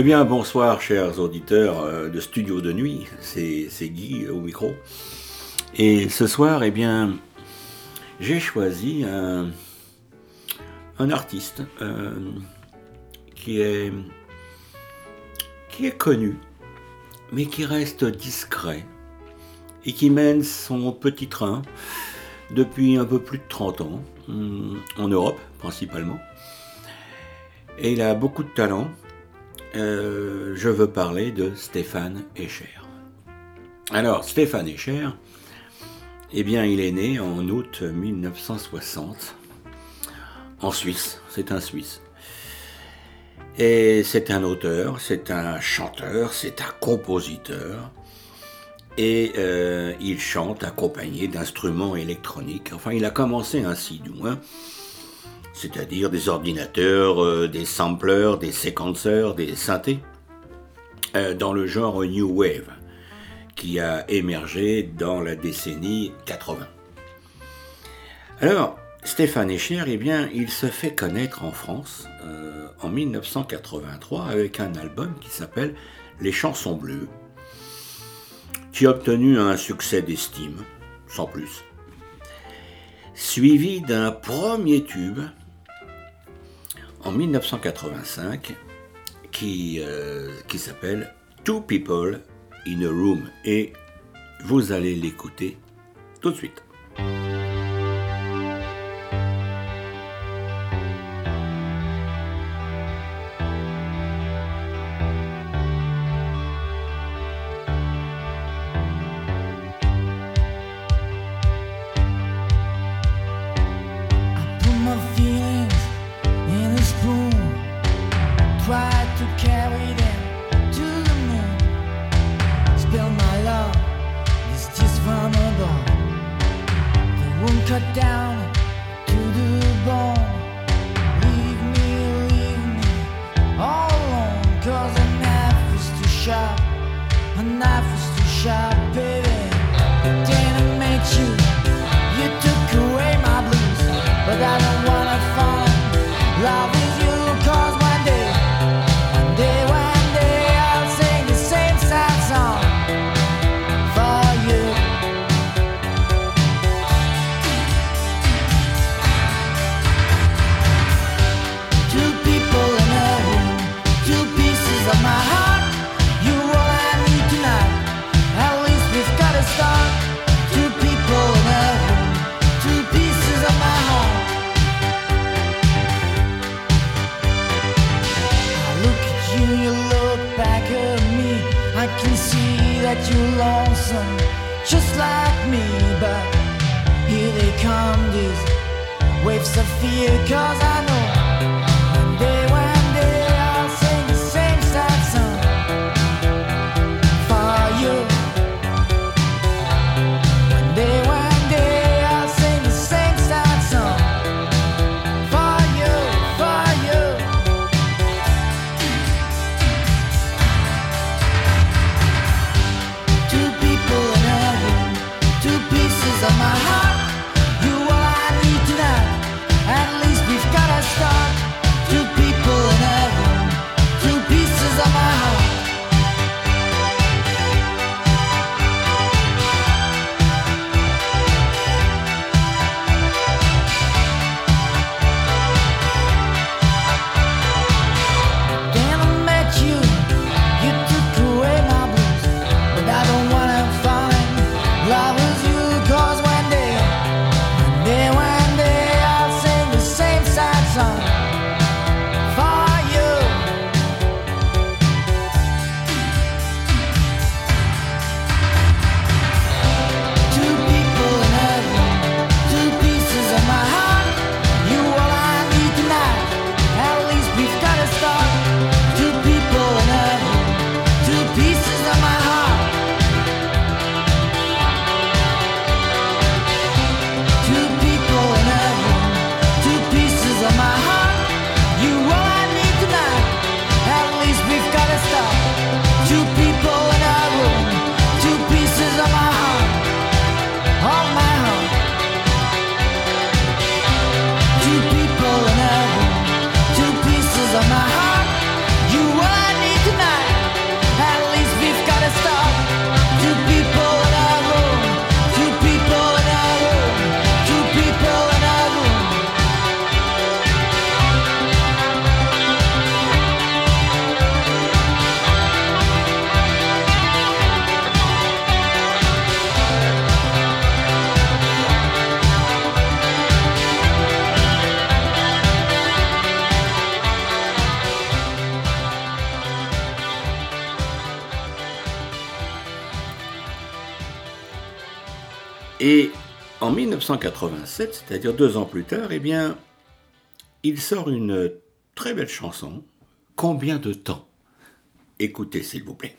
Eh bien, bonsoir, chers auditeurs euh, de Studio de Nuit. C'est Guy euh, au micro. Et ce soir, eh bien, j'ai choisi un, artiste euh, qui, est, connu, mais qui reste discret et qui mène son petit train depuis un peu plus de 30 ans, hum, en Europe principalement. Et il a beaucoup de talent, euh, je veux parler de Stéphane Escher. Alors, Stéphane Escher, eh bien, il est né en août 1960 en Suisse. C'est un Suisse. Et c'est un auteur, c'est un chanteur, c'est un compositeur. Et euh, il chante accompagné d'instruments électroniques. Enfin, il a commencé ainsi, du moins c'est-à-dire des ordinateurs, euh, des samplers, des séquenceurs, des synthés, euh, dans le genre New Wave, qui a émergé dans la décennie 80. Alors, Stéphane Escher, eh bien, il se fait connaître en France euh, en 1983 avec un album qui s'appelle Les chansons bleues, qui a obtenu un succès d'estime, sans plus, suivi d'un premier tube en 1985 qui, euh, qui s'appelle Two People in a Room et vous allez l'écouter tout de suite. see that you're lonesome, just like me. But here they come, these waves of fear, cause I know. 1987, c'est-à-dire deux ans plus tard, eh bien, il sort une très belle chanson. Combien de temps? Écoutez, s'il vous plaît.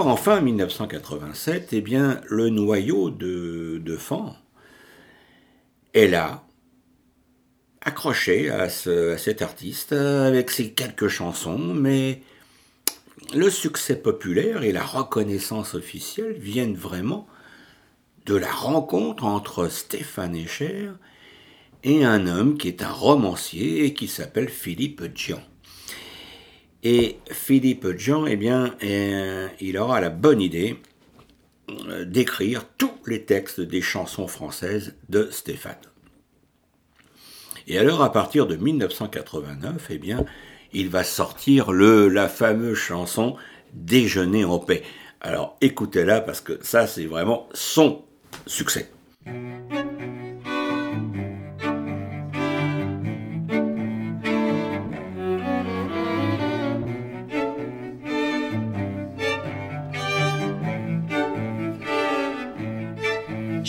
Alors en fin 1987, eh bien, le noyau de, de Fan est là, accroché à, cet artiste avec ses quelques chansons, mais le succès populaire et la reconnaissance officielle viennent vraiment de la rencontre entre Stéphane Escher et un homme qui est un romancier et qui s'appelle Philippe Dian. Et Philippe Jean, eh bien, euh, il aura la bonne idée euh, d'écrire tous les textes des chansons françaises de Stéphane. Et alors, à partir de 1989, eh bien, il va sortir le, la fameuse chanson Déjeuner en paix. Alors, écoutez-la parce que ça, c'est vraiment son succès.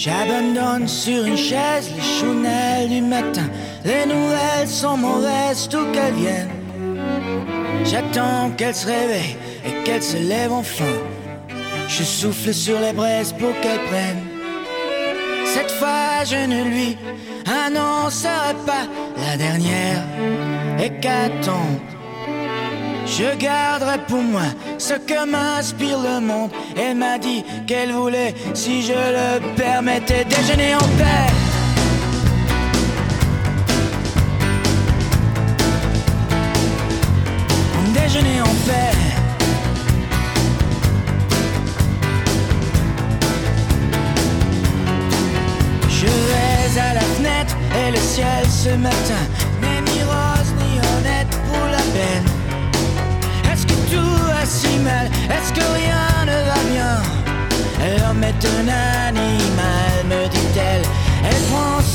J'abandonne sur une chaise les chounelles du matin. Les nouvelles sont mauvaises, tout qu'elles viennent. J'attends qu'elle se réveille et qu'elle se lève enfin. Je souffle sur les braises pour qu'elle prenne. Cette fois, je ne lui annoncerai pas la dernière hécatombe. Je garderai pour moi ce que m'inspire le monde. Elle m'a dit qu'elle voulait, si je le permettais, déjeuner en paix. Déjeuner en paix. Je vais à la fenêtre et le ciel ce matin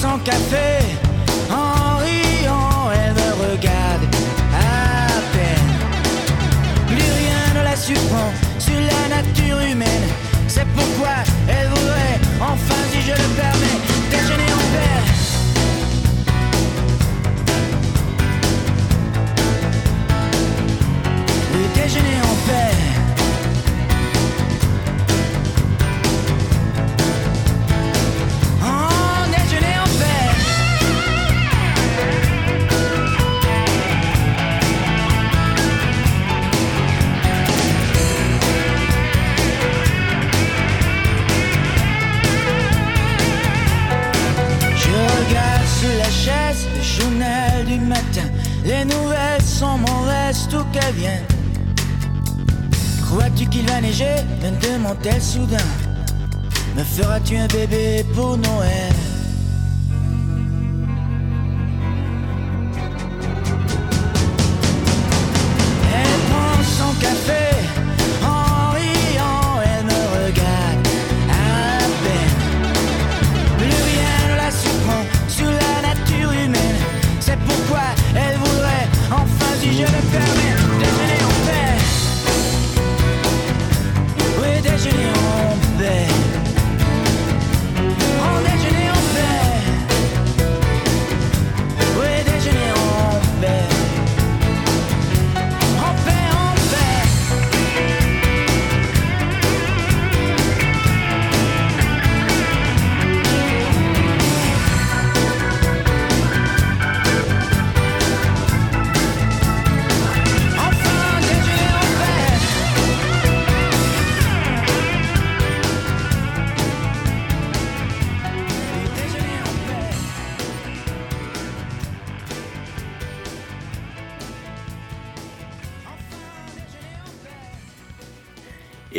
Son café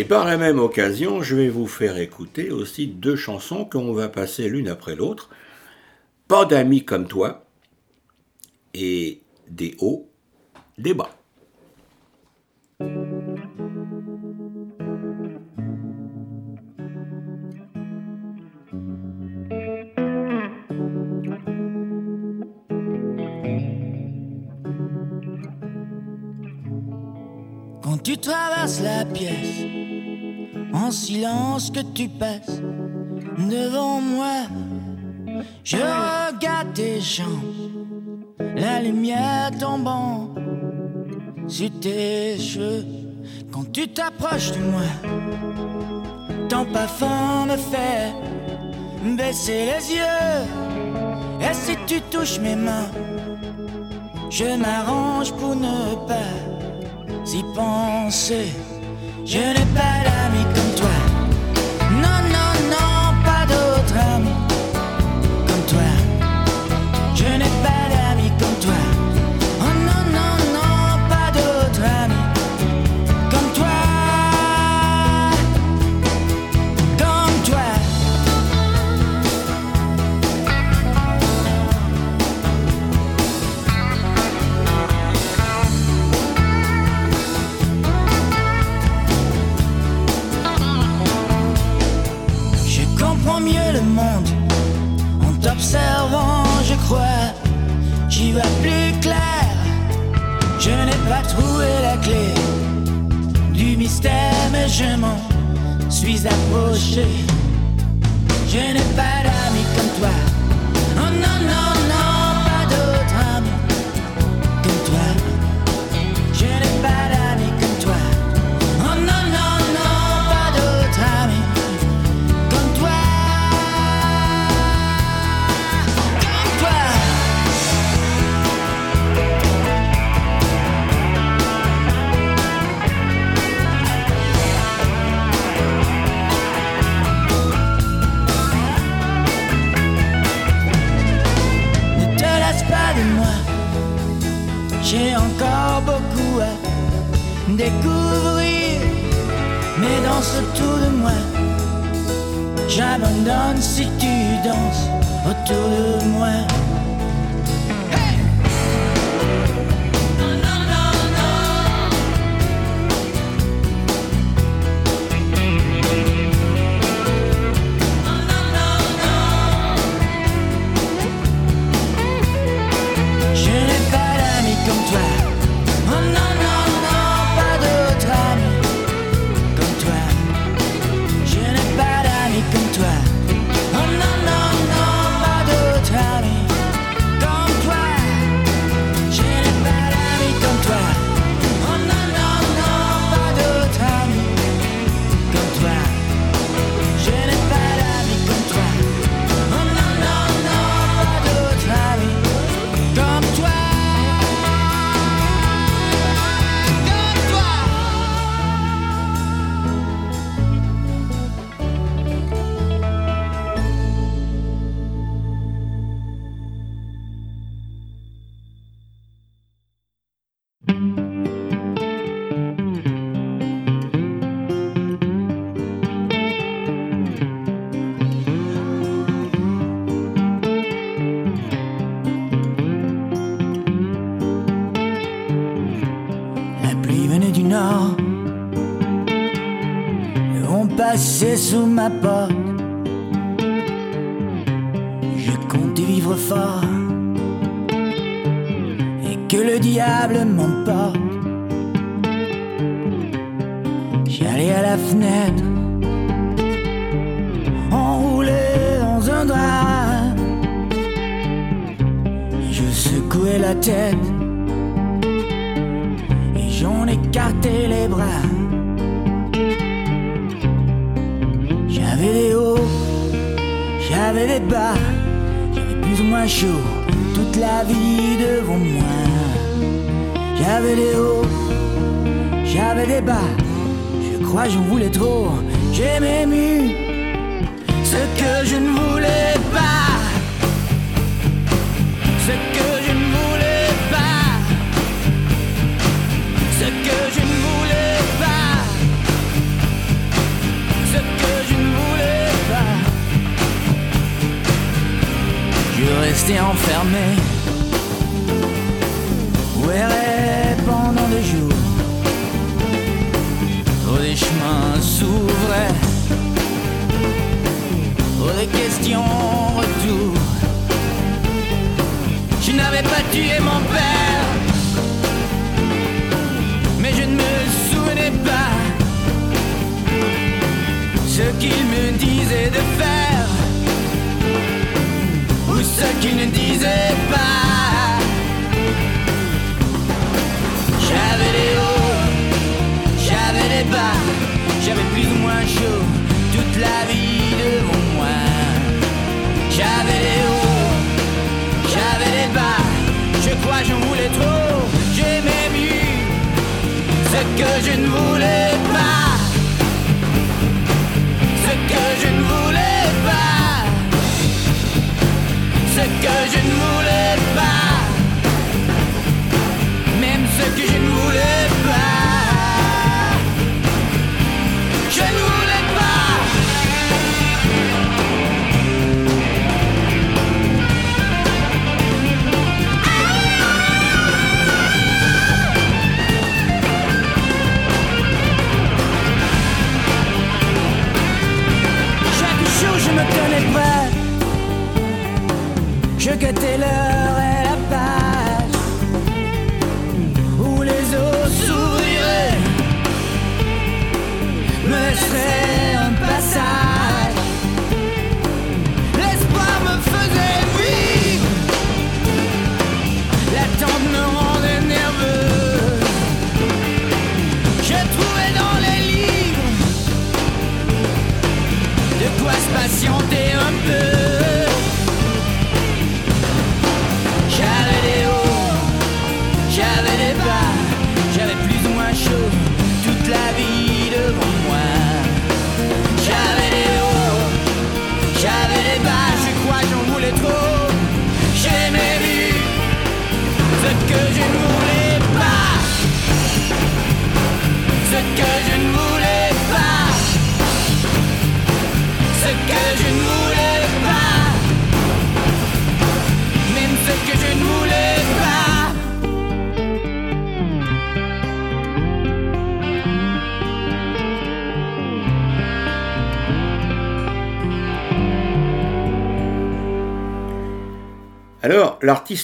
par la même occasion, je vais vous faire écouter aussi deux chansons qu'on va passer l'une après l'autre. Pas d'amis comme toi et des hauts, des bas. Quand tu traverses la pièce, en silence que tu passes devant moi, je regarde tes jambes, la lumière tombant sur tes cheveux. Quand tu t'approches de moi, ton parfum me fait baisser les yeux. Et si tu touches mes mains, je m'arrange pour ne pas y penser. Je n'ai pas d'amis plus clair. Je n'ai pas trouvé la clé du mystère, mais je m'en suis approché. Je n'ai pas d'amis comme toi. Oh non, non, découvrir. Mais danse autour de moi. J'abandonne si tu danses autour de moi. Sous ma porte. Je restais enfermé, errais pendant des jours. Trop des chemins s'ouvraient, trop des questions en retour. Je n'avais pas tué mon père. Mais je ne me souvenais pas. Ce qu'il me disait de faire ou ce qu'il ne disait pas. J'avais des hauts, j'avais des bas, j'avais plus ou moins chaud toute la vie devant moi. J'avais des hauts, j'avais des bas, je crois j'en voulais trop, j'ai même eu ce que je ne voulais pas, que je ne voulais pas, même ce que je ne voulais pas, c'est l'heure.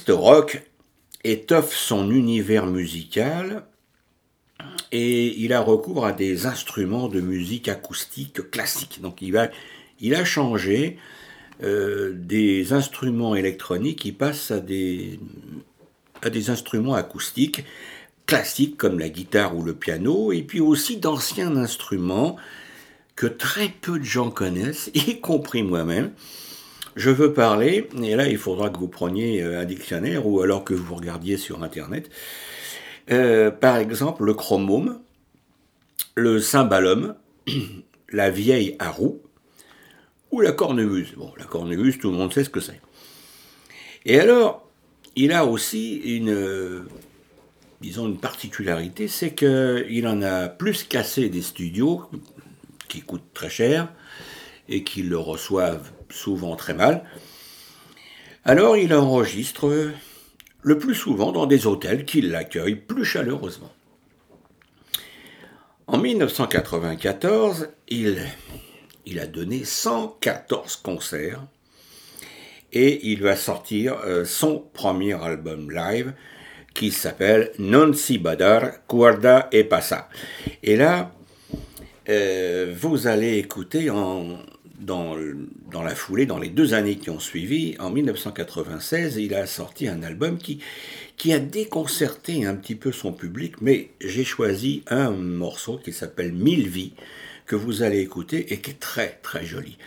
Rock étoffe son univers musical et il a recours à des instruments de musique acoustique classique. Donc, il, a changé euh, des instruments électroniques, il passe à des instruments acoustiques classiques comme la guitare ou le piano, et puis aussi d'anciens instruments que très peu de gens connaissent, y compris moi-même. Je veux parler, et là il faudra que vous preniez euh, un dictionnaire ou alors que vous regardiez sur Internet, euh, par exemple le chromome, le cymbalum, la vieille à roue ou la cornemuse. Bon, la cornemuse, tout le monde sait ce que c'est. Et alors, il a aussi une, euh, disons, une particularité, c'est qu'il en a plus cassé des studios qui coûtent très cher et qui le reçoivent souvent très mal. Alors il enregistre le plus souvent dans des hôtels qui l'accueillent plus chaleureusement. En 1994, il, a donné 114 concerts et il va sortir euh, son premier album live qui s'appelle Non si badar, guarda e passa. Et là, euh, vous allez écouter en, dans, la foulée, dans les deux années qui ont suivi, en 1996, il a sorti un album qui, qui a déconcerté un petit peu son public, mais j'ai choisi un morceau qui s'appelle Mille vies, que vous allez écouter et qui est très très joli.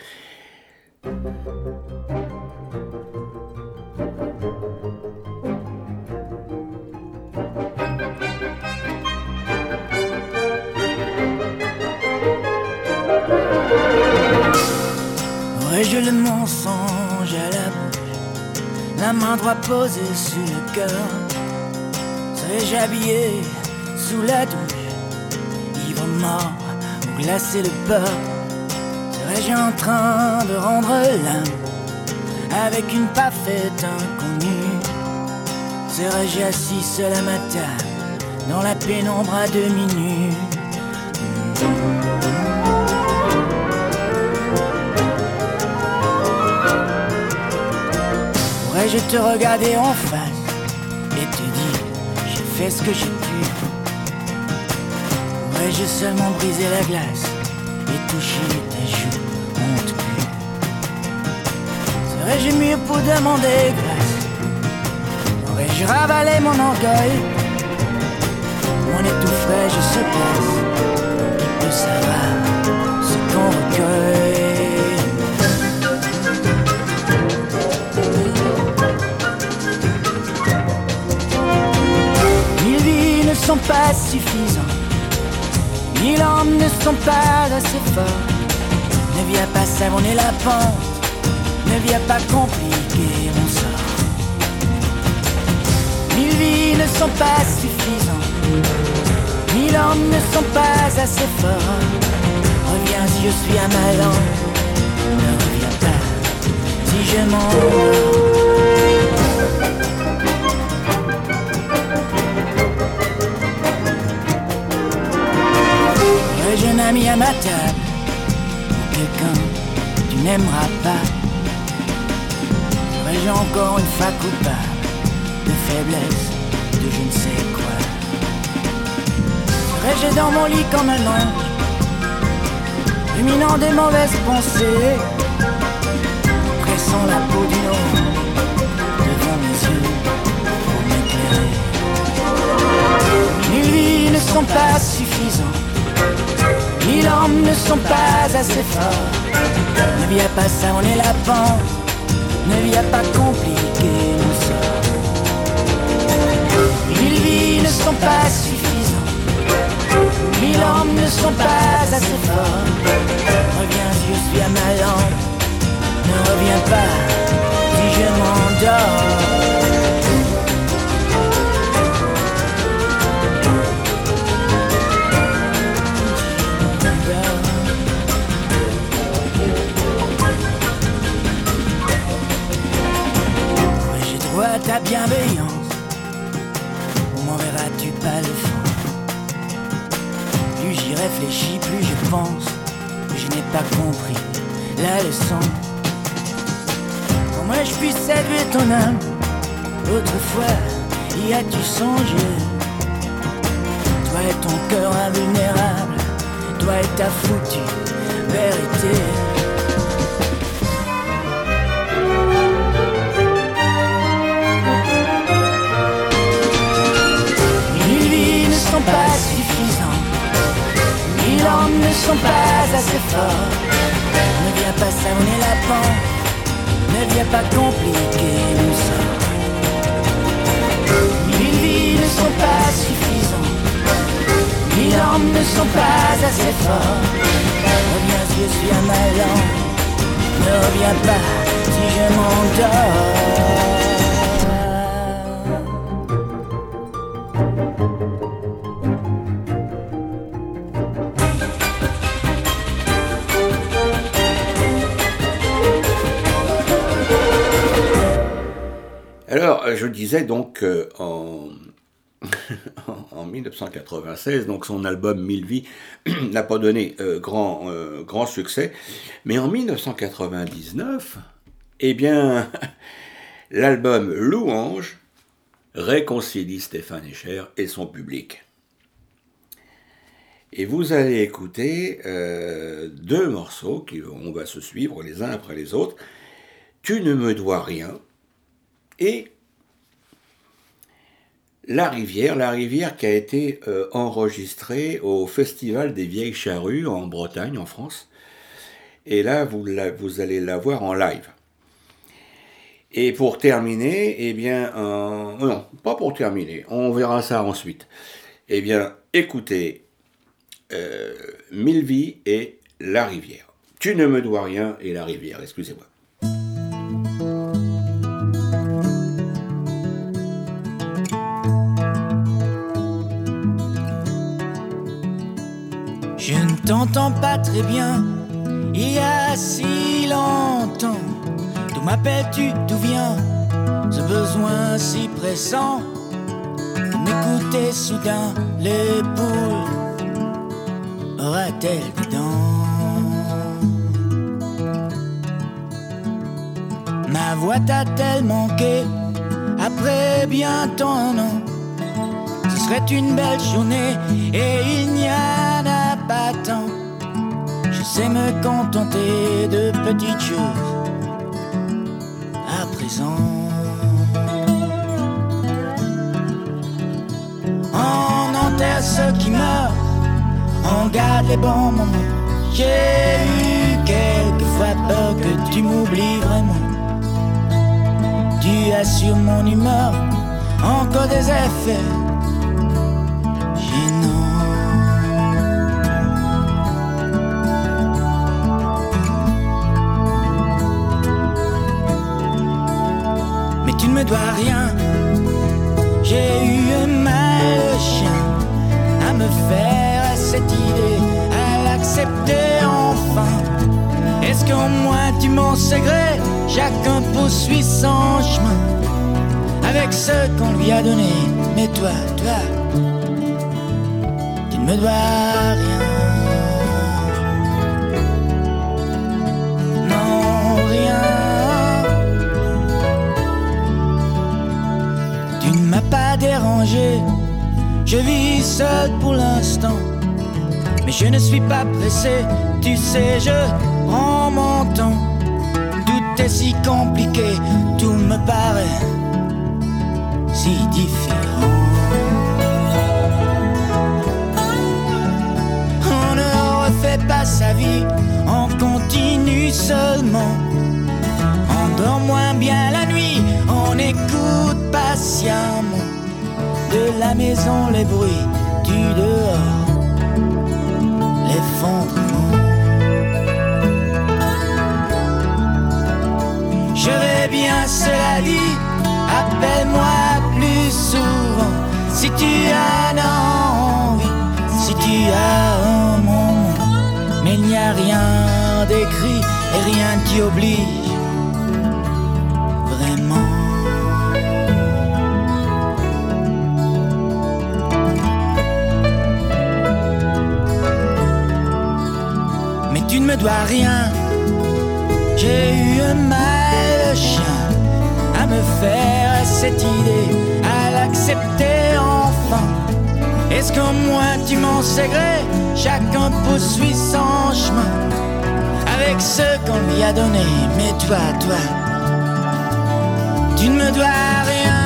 Aurais-je le mensonge à la bouche, la main droite posée sur le cœur. Serais-je habillé sous la douche, ivre mort ou glacé de peur. Serais-je en train de rendre l'âme avec une parfaite inconnue? Serais-je assis seul à ma dans la pénombre à demi nue Pourrais-je te regarder en face et te dire j'ai fait ce que j'ai pu Pourrais-je seulement briser la glace et toucher tes joues honte pue Serais-je mieux pour demander grâce? Aurais-je ravalé mon orgueil? Mon étouffé je se passe Qui peut savoir ce qu'on recueille sont pas suffisants. Mille hommes ne sont pas assez forts. Ne viens pas savonner la pente. Ne viens pas compliquer mon sort. Mille vies ne sont pas suffisants. Mille hommes ne sont pas assez forts. Reviens si je suis à ma langue. Ne reviens pas si je m'endors. Aurais-je un ami à ma table quelqu'un que tu n'aimeras pas Serais-je encore une fois coupable De faiblesse, de je ne sais quoi? Serais-je dans mon lit comme un ange ruminant des mauvaises pensées, pressant la peau d'une autre devant mes yeux pour m'éclairer? Ne mille hommes ne sont pas assez forts. Ne viens pas ça, on est la pente, ne viens pas compliquer nos sorts. Mille vies ne sont pas suffisantes, mille hommes ne sont pas assez forts. Reviens, je suis à ma lampe, ne reviens pas si je m'endors. Ta bienveillance. M'enverras-tu pas le fond? Plus j'y réfléchis, plus je pense je n'ai pas compris la leçon. Comment je puisse élever ton âme? Autrefois, y as-tu songé? Toi et ton cœur invulnérable, toi et ta foutue vérité. Hommes ne sont pas assez forts. Ne viens pas savonner la pente, ne viens pas compliquer le sort. Mille vies ne sont pas suffisantes, mille hommes ne sont pas assez forts. Reviens je suis à ma lampe, ne reviens pas si je m'endors. Je disais donc euh, en, en 1996, donc son album Mille vies n'a pas donné euh, grand, euh, grand succès, mais en 1999, eh bien, l'album Louange réconcilie Stéphane Echer et son public. Et vous allez écouter euh, deux morceaux qui on va se suivre les uns après les autres. Tu ne me dois rien et La Rivière, La Rivière qui a été euh, enregistrée au Festival des Vieilles Charrues en Bretagne, en France. Et là, vous, allez la voir en live. Et pour terminer, eh bien, euh, non, pas pour terminer, on verra ça ensuite. Eh bien, écoutez, euh, et La Rivière. Tu ne me dois rien et La Rivière, excusez-moi. T'entends pas très bien, il y a si longtemps. D'où m'appelles-tu, d'où vient ce besoin si pressant m'écouter soudain les poules aura-t-elle des dents Ma voix t'a-t-elle manqué après bientôt un an. Ce serait une belle journée et il n'y a Je sais me contenter de petites choses à présent. On enterre ceux qui meurent, on garde les bons moments. J'ai eu quelquefois peur que tu m'oublies vraiment. Tu as sur mon humeur encore des effets rien. J'ai eu un mal chien à me faire cette idée, à l'accepter enfin. Est-ce qu'au moins tu m'en gré Chacun poursuit son chemin avec ce qu'on lui a donné? Mais toi, toi, tu ne me dois rien. Pas dérangé. Je vis seul pour l'instant. Mais je ne suis pas pressé, tu sais, je prends mon temps. Tout est si compliqué, tout me paraît si différent. On ne refait pas sa vie, on continue seulement. On dort moins bien la nuit, on écoute patiemment de la maison les bruits du dehors je vais bien, cela dit, appelle-moi plus souvent si tu as envie, si tu as un moment. Mais il n'y a rien d'écrit et rien qui oblige tu ne me dois rien. J'ai eu un mal chien à me faire cette idée, à l'accepter enfin. Est-ce qu'au moins tu m'en sais gré Chacun poursuit son chemin avec ce qu'on lui a donné. Mais toi, toi, tu ne me dois rien.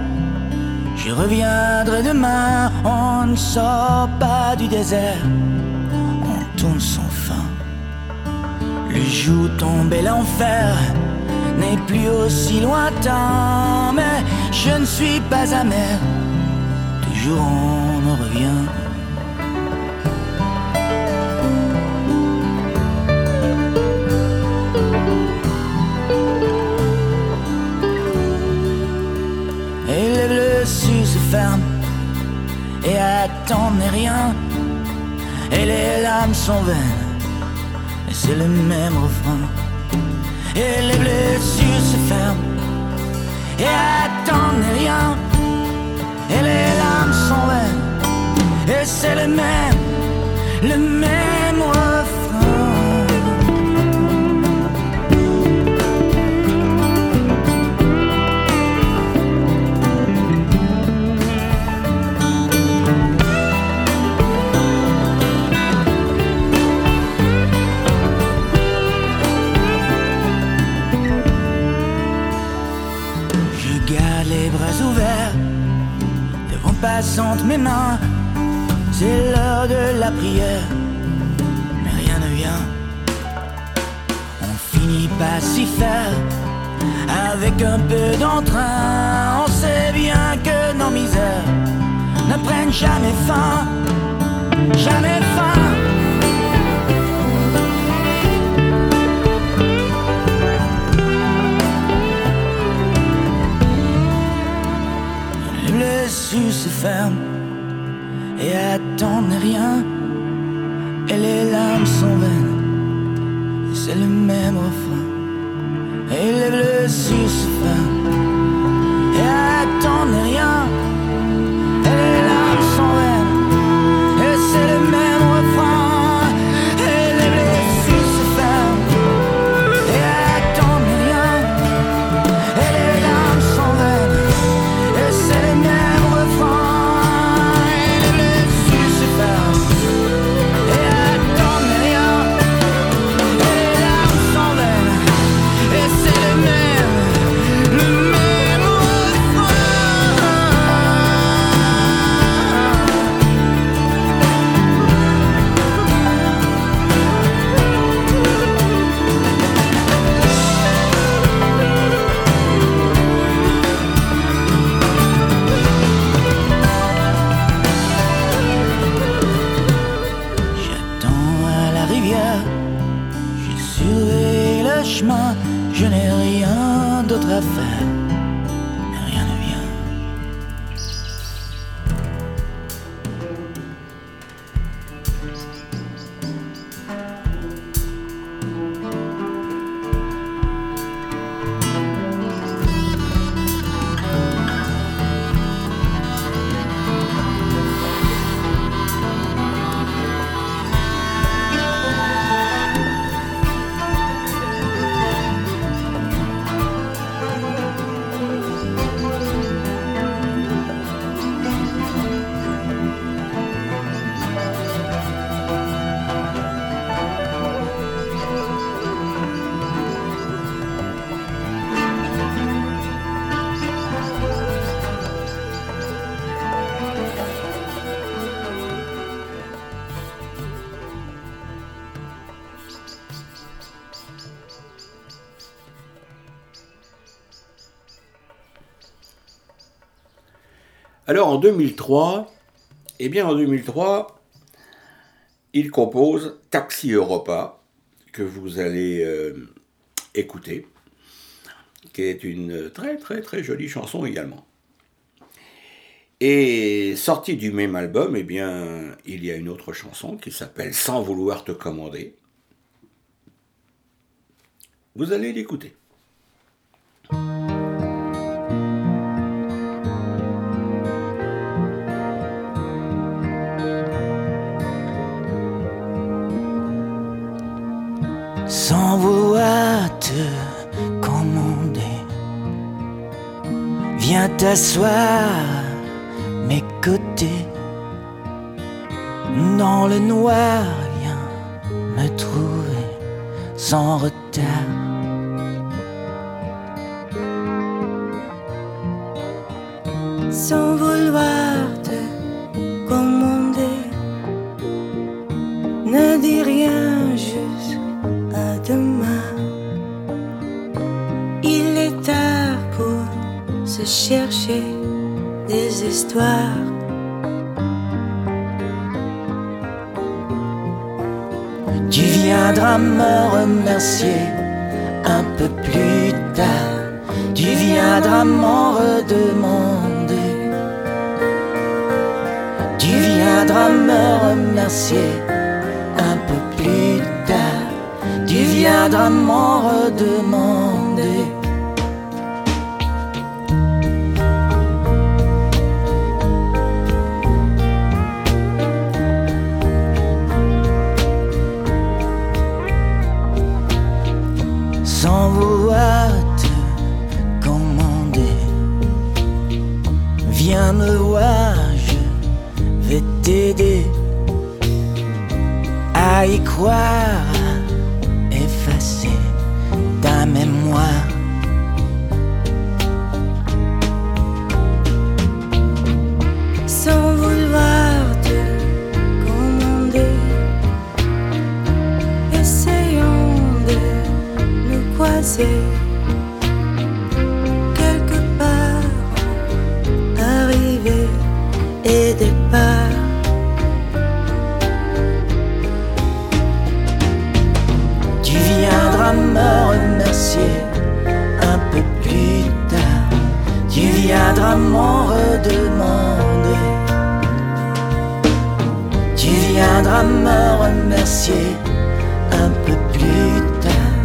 tourne sans fin. Le jour tombé l'enfer n'est plus aussi lointain, mais je ne suis pas amer, toujours on en revient. Et attendent rien. Et les lames sont vaines, et c'est le même refrain. Et les blessures se ferment, et attendent rien, et les lames sont vaines, et c'est le même, le même refrain. Passante mes mains. C'est l'heure de la prière, mais rien ne vient. On finit pas s'y faire avec un peu d'entrain. On sait bien que nos misères ne prennent jamais fin, jamais fin. Blessures se ferment et attendent rien. Et les larmes sont vaines, c'est le même refrain. Et les blessures se ferment en 2003, eh bien en 2003, il compose Taxi Europa, que vous allez euh, écouter, qui est une très très très jolie chanson également. Et sorti du même album, eh bien, il y a une autre chanson qui s'appelle Sans vouloir te commander. Vous allez l'écouter. Sans vouloir te commander. Viens t'asseoir mes côtés. Dans le noir, viens me trouver sans retard. sans vouloir chercher des histoires. Tu viendras me remercier un peu plus tard. Tu viendras m'en redemander. Tu viendras me remercier un peu plus tard. Tu viendras m'en redemander. À qui viendra m'en redemander, qui viendra me remercier un peu plus tard,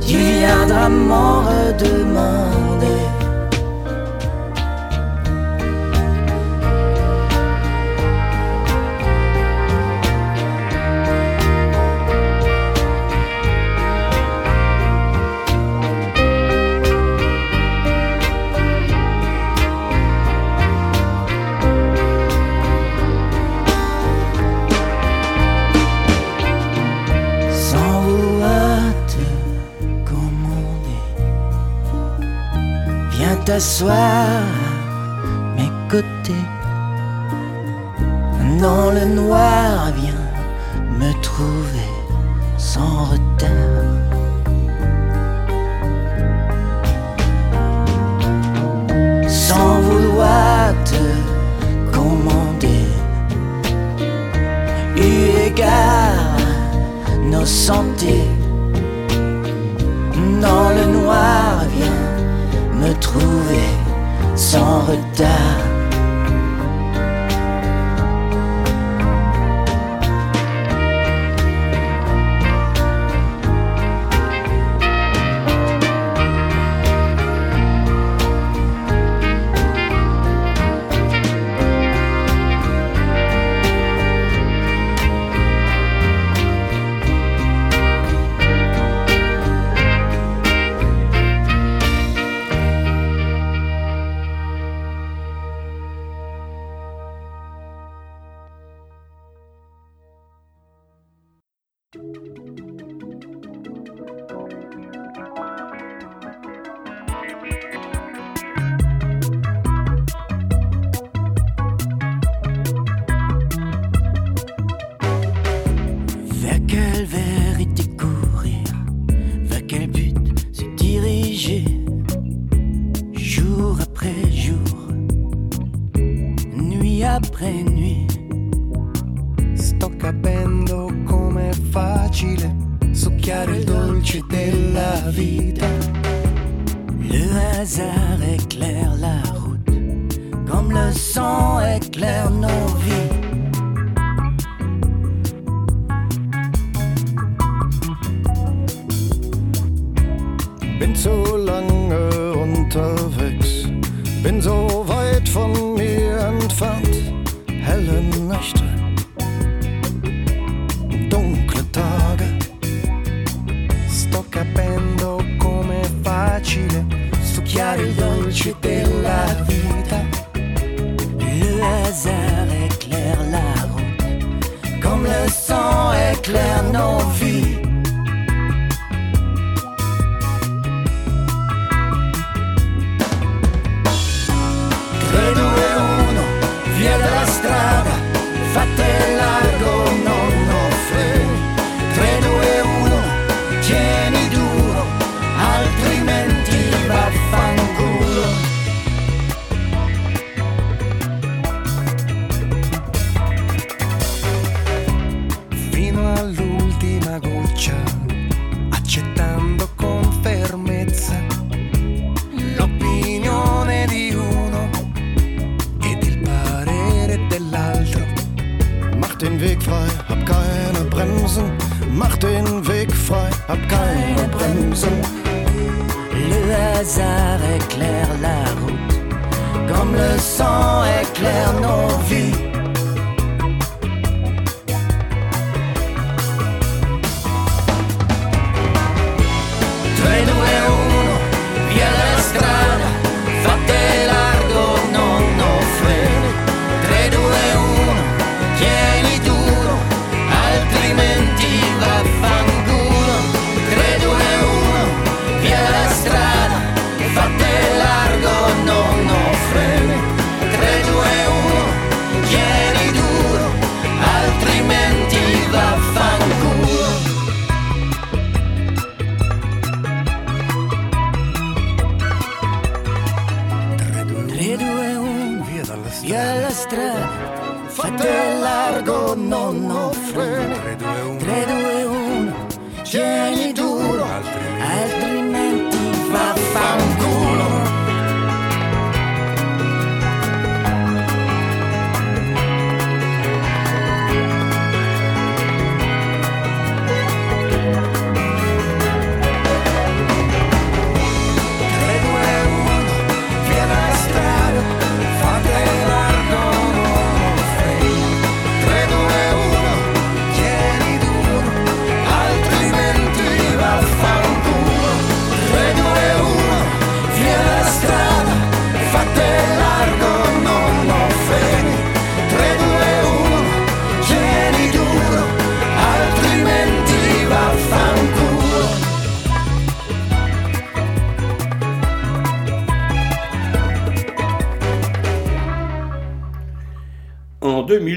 qui viendra m'en redemander. t'asseoir mes côtés. Dans le noir, viens her down. facciamo accettando con fermezza l'opinione di uno ed il parere dell'altro. Mach den Weg frei, hab keine Bremsen. Mach den Weg frei, hab keine Bremsen. Le hasard éclaire la route, comme le sang éclaire nos vies.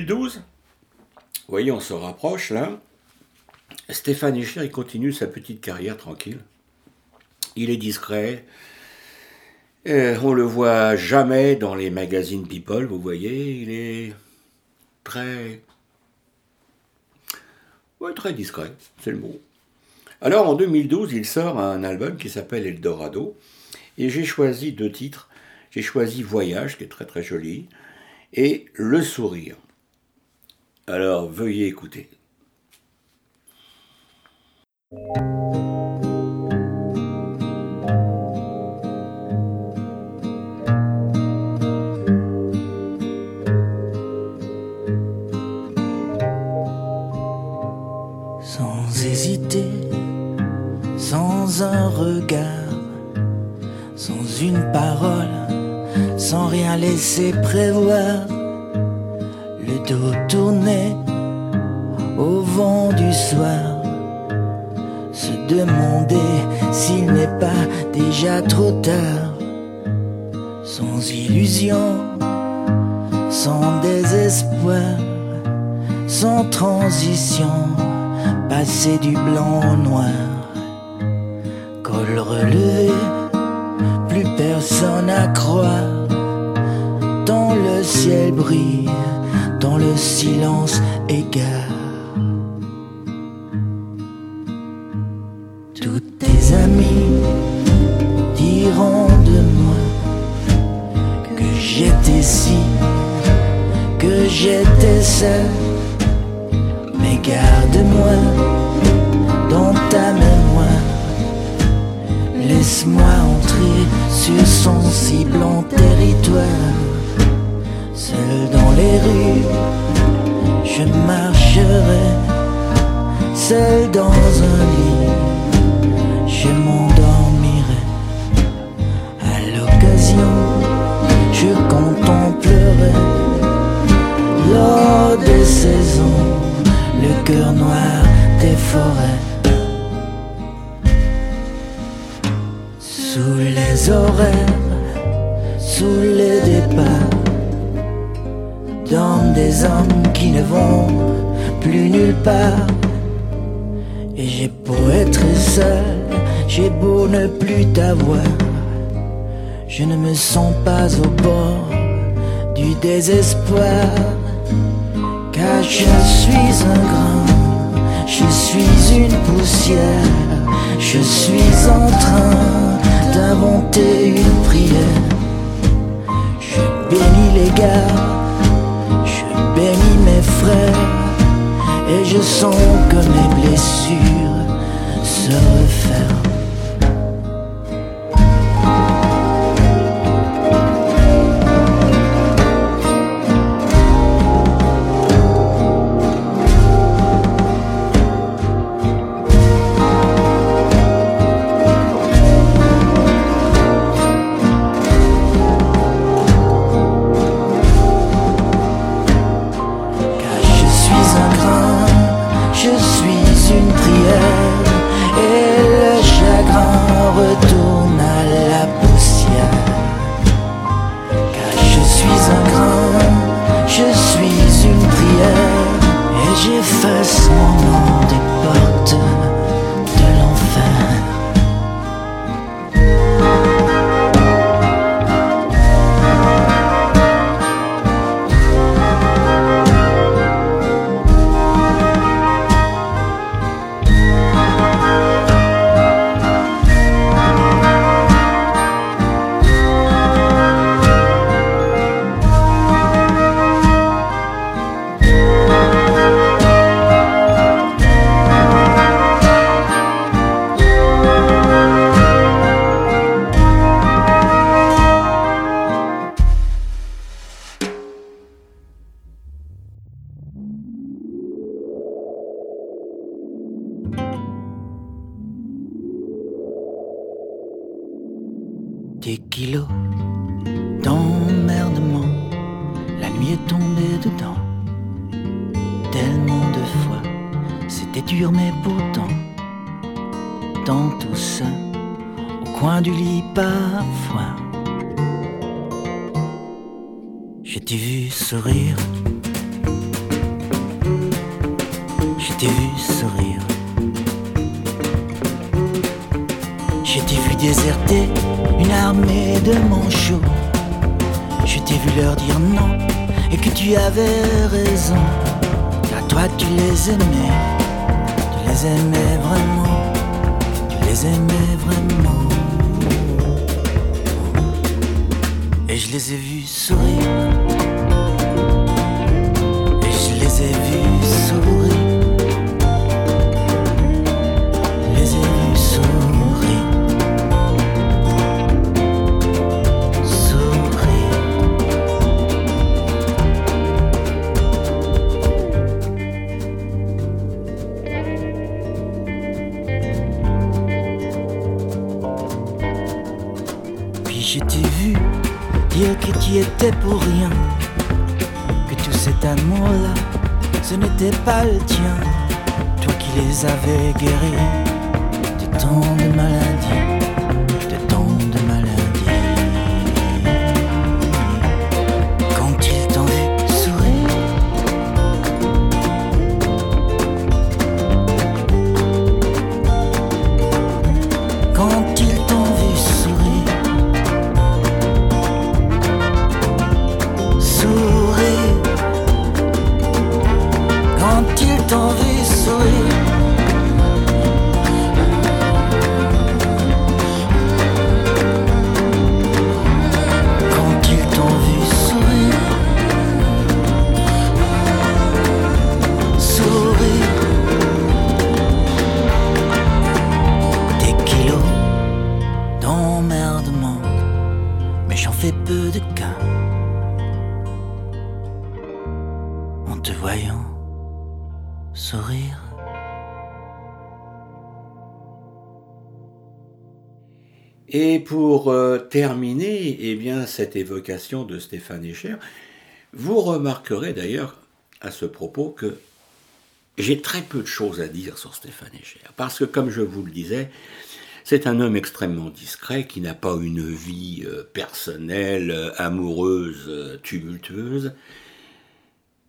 2012, vous voyez, on se rapproche là. Stéphane Echer, il continue sa petite carrière tranquille. Il est discret. Euh, on le voit jamais dans les magazines People, vous voyez. Il est très. Ouais, très discret, c'est le mot. Alors en 2012, il sort un album qui s'appelle Eldorado. Et j'ai choisi deux titres. J'ai choisi Voyage, qui est très très joli, et Le Sourire. Alors veuillez écouter. Sans hésiter, sans un regard, sans une parole, sans rien laisser prévoir, tourné au vent du soir, se demander s'il n'est pas déjà trop tard, sans illusion, sans désespoir, sans transition, passer du blanc au noir, col relevé, plus personne à croire, silence égare. Me sens pas au bord du désespoir. Car je suis un grain, je suis une poussière, je suis en train d'inventer une prière. Je bénis les gars, je bénis mes frères, et je sens que mes blessures se referment. T'ai vu sourire. Je t'ai vu déserter une armée de manchots. Je t'ai vu leur dire non et que tu avais raison. Car toi tu les aimais, tu les aimais vraiment, tu les aimais vraiment. Et je les ai vus sourire. Et je les ai vus sourire. Tu étais pour rien, que tout cet amour-là, ce n'était pas le tien, toi qui les avais guéris de tant de maladies, sourire. Et pour euh, terminer, eh bien, cette évocation de Stéphane Echer, vous remarquerez d'ailleurs à ce propos que j'ai très peu de choses à dire sur Stéphane Echer. Parce que, comme je vous le disais, c'est un homme extrêmement discret qui n'a pas une vie euh, personnelle, euh, amoureuse, tumultueuse,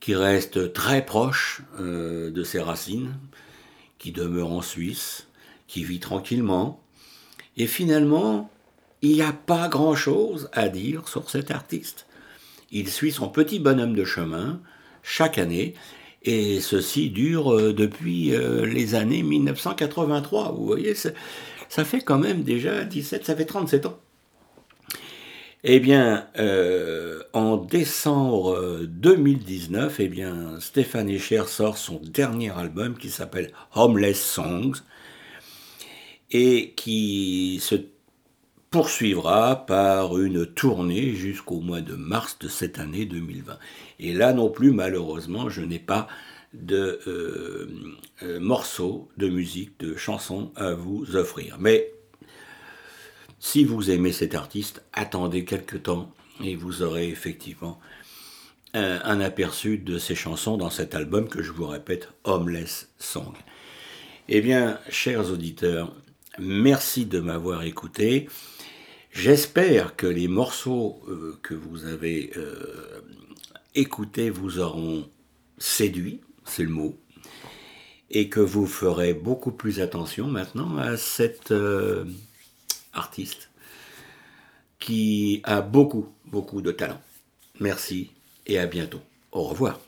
qui reste très proche euh, de ses racines, qui demeure en Suisse, qui vit tranquillement. Et finalement, il n'y a pas grand-chose à dire sur cet artiste. Il suit son petit bonhomme de chemin chaque année, et ceci dure euh, depuis euh, les années 1983. Vous voyez, ça fait quand même déjà 17, ça fait 37 ans. Eh bien, euh, en décembre euh, 2019, eh bien, Stéphane Echer sort son dernier album qui s'appelle Homeless Songs et qui se poursuivra par une tournée jusqu'au mois de mars de cette année 2020. Et là non plus, malheureusement, je n'ai pas de euh, euh, morceaux de musique, de chansons à vous offrir. Mais si vous aimez cet artiste, attendez quelques temps et vous aurez effectivement un, un aperçu de ses chansons dans cet album que je vous répète, Homeless Song. Eh bien, chers auditeurs, merci de m'avoir écouté. J'espère que les morceaux euh, que vous avez euh, écoutés vous auront séduit, c'est le mot, et que vous ferez beaucoup plus attention maintenant à cet euh, artiste qui a beaucoup, beaucoup de talent. Merci et à bientôt. Au revoir.